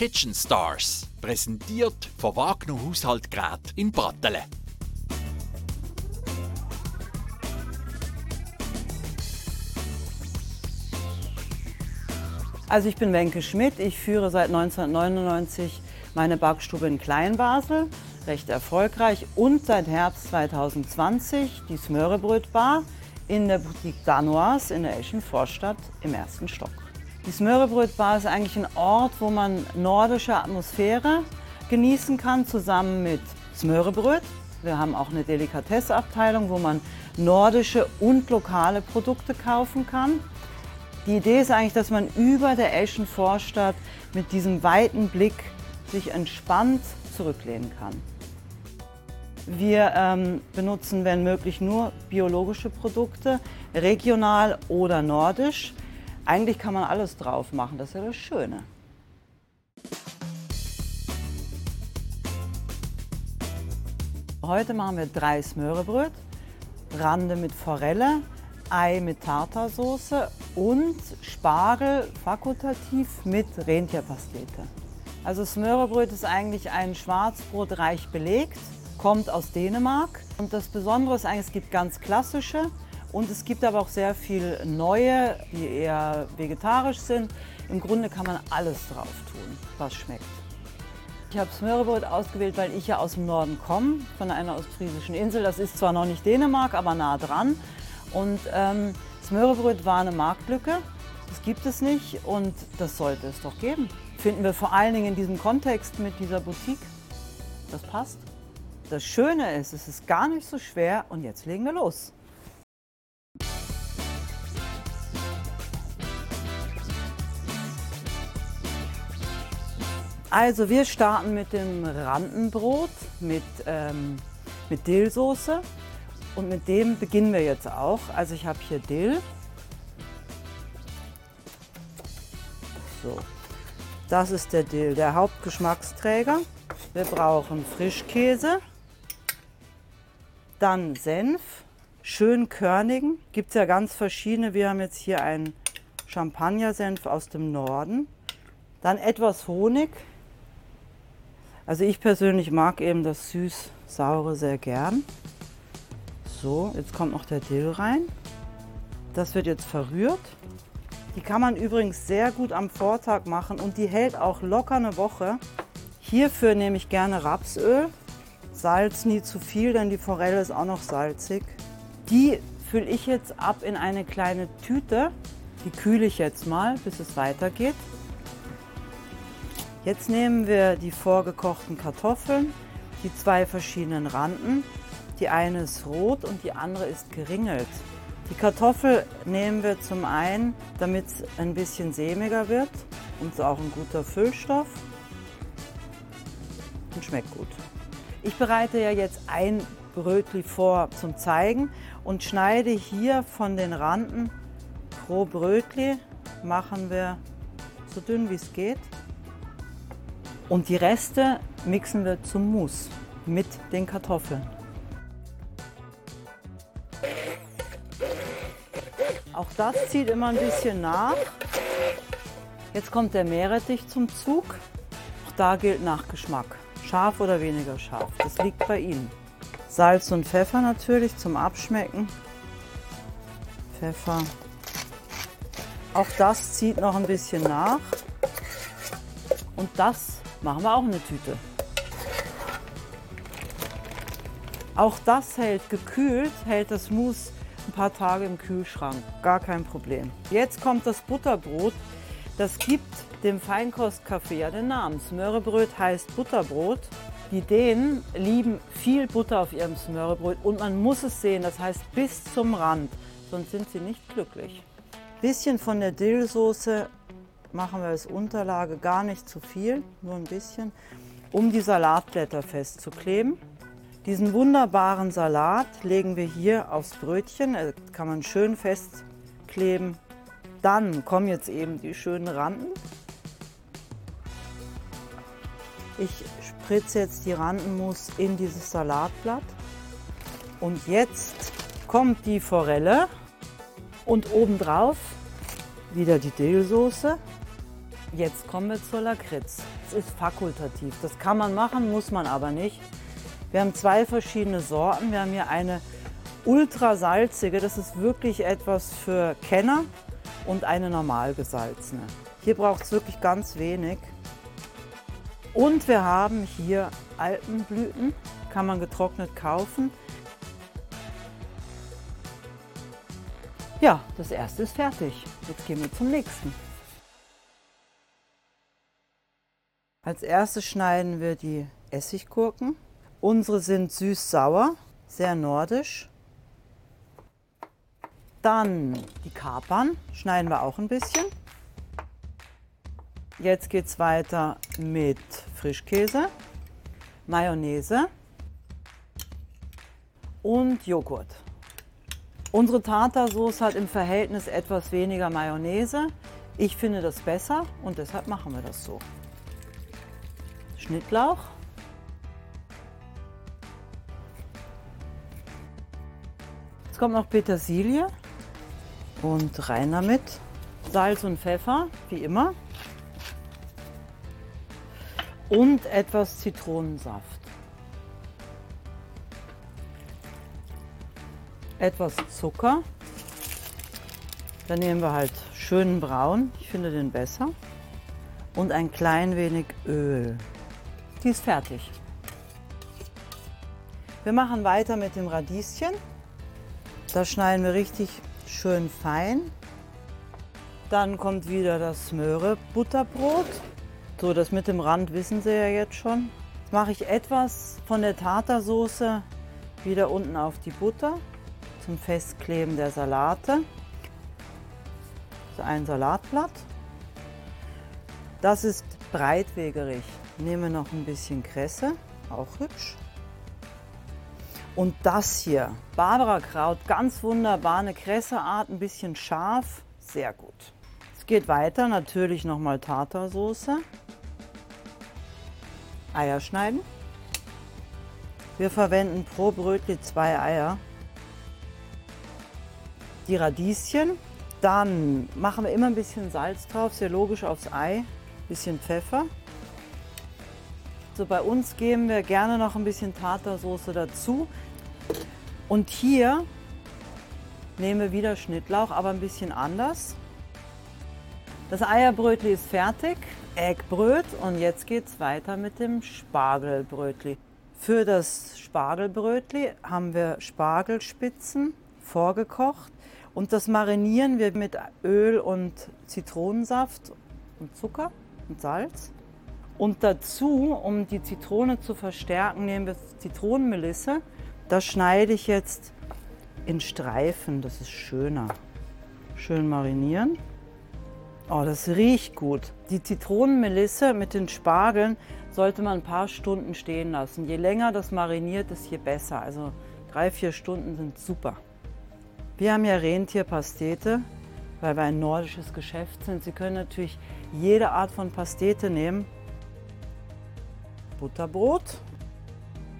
Kitchen Stars, präsentiert von Wagner Haushaltgerät in Brattelen. Also ich bin Wenke Schmidt, ich führe seit 1999 meine Backstube in Kleinbasel, recht erfolgreich und seit Herbst 2020 die Smörebrötbar in der Boutique Danoise in der Eschen Vorstadt im ersten Stock. Die Smörebrötbar ist eigentlich ein Ort, wo man nordische Atmosphäre genießen kann, zusammen mit Smörebröt. Wir haben auch eine Delikatesseabteilung, wo man nordische und lokale Produkte kaufen kann. Die Idee ist eigentlich, dass man über der Eschen Vorstadt mit diesem weiten Blick sich entspannt zurücklehnen kann. Wir ähm, benutzen, wenn möglich, nur biologische Produkte, regional oder nordisch. Eigentlich kann man alles drauf machen, das ist ja das Schöne. Heute machen wir drei Smörebröt, Rande mit Forelle, Ei mit Tartarsoße und Spargel fakultativ mit Rentierpastete. Also Smörebröt ist eigentlich ein Schwarzbrot reich belegt, kommt aus Dänemark. Und das Besondere ist eigentlich, es gibt ganz klassische und es gibt aber auch sehr viel neue, die eher vegetarisch sind. Im Grunde kann man alles drauf tun, was schmeckt. Ich habe Smörebröt ausgewählt, weil ich ja aus dem Norden komme, von einer ostfriesischen Insel. Das ist zwar noch nicht Dänemark, aber nah dran. Und ähm, Smörebröt war eine Marktlücke. Das gibt es nicht und das sollte es doch geben. Finden wir vor allen Dingen in diesem Kontext mit dieser Boutique. Das passt. Das Schöne ist, es ist gar nicht so schwer und jetzt legen wir los. Also wir starten mit dem Randenbrot mit, ähm, mit Dillsoße und mit dem beginnen wir jetzt auch. Also ich habe hier Dill. So, das ist der Dill, der Hauptgeschmacksträger. Wir brauchen Frischkäse, dann Senf, schön körnigen. Gibt es ja ganz verschiedene. Wir haben jetzt hier einen Champagnersenf aus dem Norden. Dann etwas Honig, also ich persönlich mag eben das süß-saure sehr gern. So, jetzt kommt noch der Dill rein. Das wird jetzt verrührt. Die kann man übrigens sehr gut am Vortag machen und die hält auch locker eine Woche. Hierfür nehme ich gerne Rapsöl. Salz nie zu viel, denn die Forelle ist auch noch salzig. Die fülle ich jetzt ab in eine kleine Tüte. Die kühle ich jetzt mal, bis es weitergeht. Jetzt nehmen wir die vorgekochten Kartoffeln, die zwei verschiedenen Randen. Die eine ist rot und die andere ist geringelt. Die Kartoffel nehmen wir zum einen, damit es ein bisschen sämiger wird und auch ein guter Füllstoff und schmeckt gut. Ich bereite ja jetzt ein Brötli vor zum Zeigen und schneide hier von den Randen pro Brötli machen wir so dünn wie es geht. Und die Reste mixen wir zum Mousse mit den Kartoffeln. Auch das zieht immer ein bisschen nach. Jetzt kommt der Meerrettich zum Zug. Auch da gilt Nachgeschmack. Scharf oder weniger scharf, das liegt bei Ihnen. Salz und Pfeffer natürlich zum Abschmecken. Pfeffer. Auch das zieht noch ein bisschen nach. Und das machen wir auch eine Tüte. Auch das hält gekühlt, hält das Mousse ein paar Tage im Kühlschrank. Gar kein Problem. Jetzt kommt das Butterbrot. Das gibt dem Feinkostkaffee ja den Namen. Smörebröt heißt Butterbrot. Die Dänen lieben viel Butter auf ihrem Smörebröt und man muss es sehen, das heißt bis zum Rand, sonst sind sie nicht glücklich. Bisschen von der Dillsoße machen wir als Unterlage gar nicht zu viel, nur ein bisschen, um die Salatblätter festzukleben. Diesen wunderbaren Salat legen wir hier aufs Brötchen, da kann man schön festkleben. Dann kommen jetzt eben die schönen Randen. Ich spritze jetzt die Randenmus in dieses Salatblatt. Und jetzt kommt die Forelle und obendrauf wieder die Dillsoße Jetzt kommen wir zur Lakritz. Es ist fakultativ. Das kann man machen, muss man aber nicht. Wir haben zwei verschiedene Sorten. Wir haben hier eine ultra salzige, das ist wirklich etwas für Kenner und eine normal gesalzene. Hier braucht es wirklich ganz wenig. Und wir haben hier Alpenblüten, kann man getrocknet kaufen. Ja, das erste ist fertig. Jetzt gehen wir zum nächsten. Als erstes schneiden wir die Essiggurken. Unsere sind süß-sauer, sehr nordisch. Dann die Kapern, schneiden wir auch ein bisschen. Jetzt geht es weiter mit Frischkäse, Mayonnaise und Joghurt. Unsere Tartarsauce hat im Verhältnis etwas weniger Mayonnaise. Ich finde das besser und deshalb machen wir das so. Schnittlauch. Jetzt kommt noch Petersilie und rein damit. Salz und Pfeffer, wie immer. Und etwas Zitronensaft. Etwas Zucker. Dann nehmen wir halt schönen Braun, ich finde den besser. Und ein klein wenig Öl. Die ist fertig. Wir machen weiter mit dem Radieschen. Das schneiden wir richtig schön fein. Dann kommt wieder das Möhre Butterbrot. So, das mit dem Rand wissen Sie ja jetzt schon. Jetzt mache ich etwas von der Tartarsoße wieder unten auf die Butter zum Festkleben der Salate. So ein Salatblatt. Das ist breitwegerig. Nehme noch ein bisschen Kresse, auch hübsch. Und das hier, Barbara Kraut, ganz wunderbar, eine Kresseart, ein bisschen scharf, sehr gut. Es geht weiter, natürlich nochmal Tartarsoße. Eier schneiden. Wir verwenden pro Brötchen zwei Eier. Die Radieschen. Dann machen wir immer ein bisschen Salz drauf, sehr logisch aufs Ei. Ein bisschen Pfeffer. So, bei uns geben wir gerne noch ein bisschen Tartarsoße dazu. Und hier nehmen wir wieder Schnittlauch, aber ein bisschen anders. Das Eierbrötli ist fertig, Eggbröt und jetzt geht es weiter mit dem Spargelbrötli. Für das Spargelbrötli haben wir Spargelspitzen vorgekocht und das marinieren wir mit Öl und Zitronensaft und Zucker und Salz. Und dazu, um die Zitrone zu verstärken, nehmen wir Zitronenmelisse. Das schneide ich jetzt in Streifen, das ist schöner. Schön marinieren. Oh, das riecht gut. Die Zitronenmelisse mit den Spargeln sollte man ein paar Stunden stehen lassen. Je länger das mariniert ist, je besser. Also drei, vier Stunden sind super. Wir haben ja Rentierpastete, weil wir ein nordisches Geschäft sind. Sie können natürlich jede Art von Pastete nehmen. Butterbrot.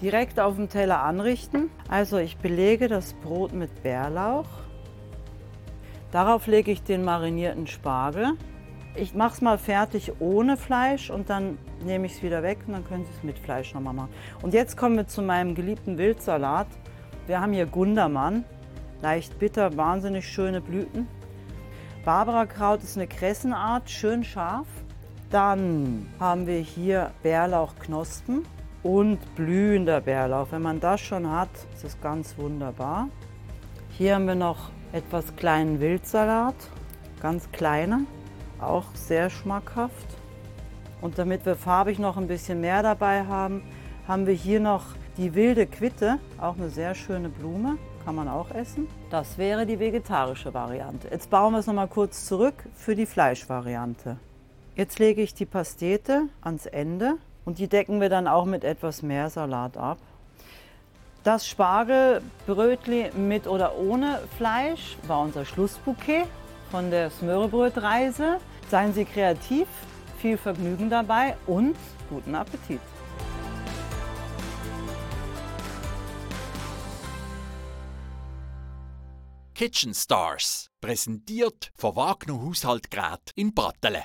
Direkt auf dem Teller anrichten. Also ich belege das Brot mit Bärlauch. Darauf lege ich den marinierten Spargel. Ich mache es mal fertig ohne Fleisch und dann nehme ich es wieder weg und dann können Sie es mit Fleisch nochmal machen. Und jetzt kommen wir zu meinem geliebten Wildsalat. Wir haben hier Gundermann, leicht bitter, wahnsinnig schöne Blüten. Barbara Kraut ist eine Kressenart, schön scharf. Dann haben wir hier Bärlauchknospen und blühender Bärlauch. Wenn man das schon hat, ist das ganz wunderbar. Hier haben wir noch etwas kleinen Wildsalat, ganz kleiner, auch sehr schmackhaft. Und damit wir farbig noch ein bisschen mehr dabei haben, haben wir hier noch die wilde Quitte, auch eine sehr schöne Blume, kann man auch essen. Das wäre die vegetarische Variante. Jetzt bauen wir es noch mal kurz zurück für die Fleischvariante. Jetzt lege ich die Pastete ans Ende und die decken wir dann auch mit etwas mehr Salat ab. Das Spargelbrötli mit oder ohne Fleisch war unser Schlussbouquet von der Smörebrötreise. Seien Sie kreativ, viel Vergnügen dabei und guten Appetit! Kitchen Stars, präsentiert von Wagner Haushaltgerät in Brattelen.